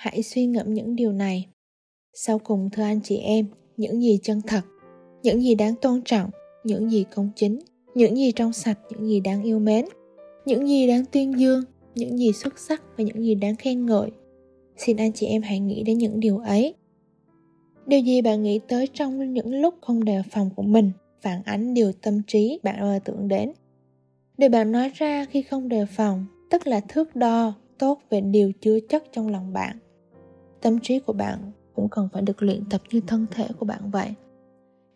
hãy suy ngẫm những điều này. Sau cùng, thưa anh chị em, những gì chân thật, những gì đáng tôn trọng, những gì công chính, những gì trong sạch, những gì đáng yêu mến, những gì đáng tuyên dương, những gì xuất sắc và những gì đáng khen ngợi. Xin anh chị em hãy nghĩ đến những điều ấy. Điều gì bạn nghĩ tới trong những lúc không đề phòng của mình, phản ánh điều tâm trí bạn ơ tưởng đến? Điều bạn nói ra khi không đề phòng, tức là thước đo tốt về điều chứa chất trong lòng bạn tâm trí của bạn cũng cần phải được luyện tập như thân thể của bạn vậy.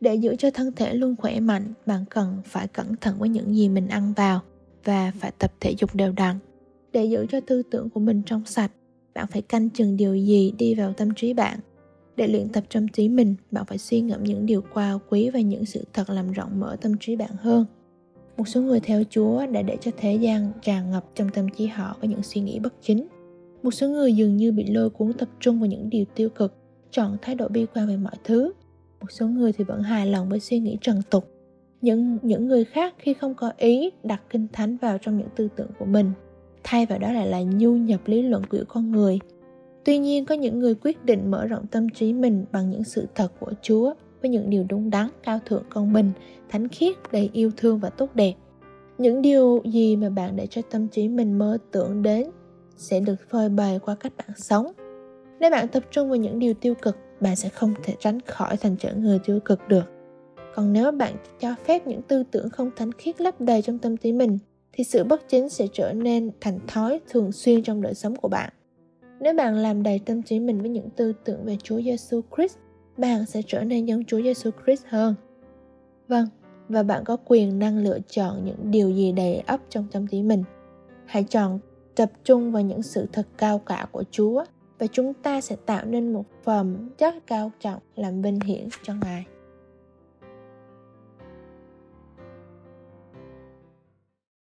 Để giữ cho thân thể luôn khỏe mạnh, bạn cần phải cẩn thận với những gì mình ăn vào và phải tập thể dục đều đặn. Để giữ cho tư tưởng của mình trong sạch, bạn phải canh chừng điều gì đi vào tâm trí bạn. Để luyện tập tâm trí mình, bạn phải suy ngẫm những điều cao quý và những sự thật làm rộng mở tâm trí bạn hơn. Một số người theo chúa đã để cho thế gian tràn ngập trong tâm trí họ với những suy nghĩ bất chính một số người dường như bị lôi cuốn tập trung vào những điều tiêu cực, chọn thái độ bi quan về mọi thứ. Một số người thì vẫn hài lòng với suy nghĩ trần tục. Những những người khác khi không có ý đặt kinh thánh vào trong những tư tưởng của mình, thay vào đó lại là nhu nhập lý luận của con người. Tuy nhiên, có những người quyết định mở rộng tâm trí mình bằng những sự thật của chúa với những điều đúng đắn, cao thượng, công bình, thánh khiết, đầy yêu thương và tốt đẹp. Những điều gì mà bạn để cho tâm trí mình mơ tưởng đến sẽ được phơi bày qua cách bạn sống nếu bạn tập trung vào những điều tiêu cực bạn sẽ không thể tránh khỏi thành trở người tiêu cực được còn nếu bạn cho phép những tư tưởng không thánh khiết lấp đầy trong tâm trí mình thì sự bất chính sẽ trở nên thành thói thường xuyên trong đời sống của bạn nếu bạn làm đầy tâm trí mình với những tư tưởng về Chúa Giêsu Christ, bạn sẽ trở nên giống Chúa Giêsu Christ hơn. Vâng, và bạn có quyền năng lựa chọn những điều gì đầy ấp trong tâm trí mình. Hãy chọn tập trung vào những sự thật cao cả của Chúa và chúng ta sẽ tạo nên một phẩm chất cao trọng làm vinh hiển cho Ngài.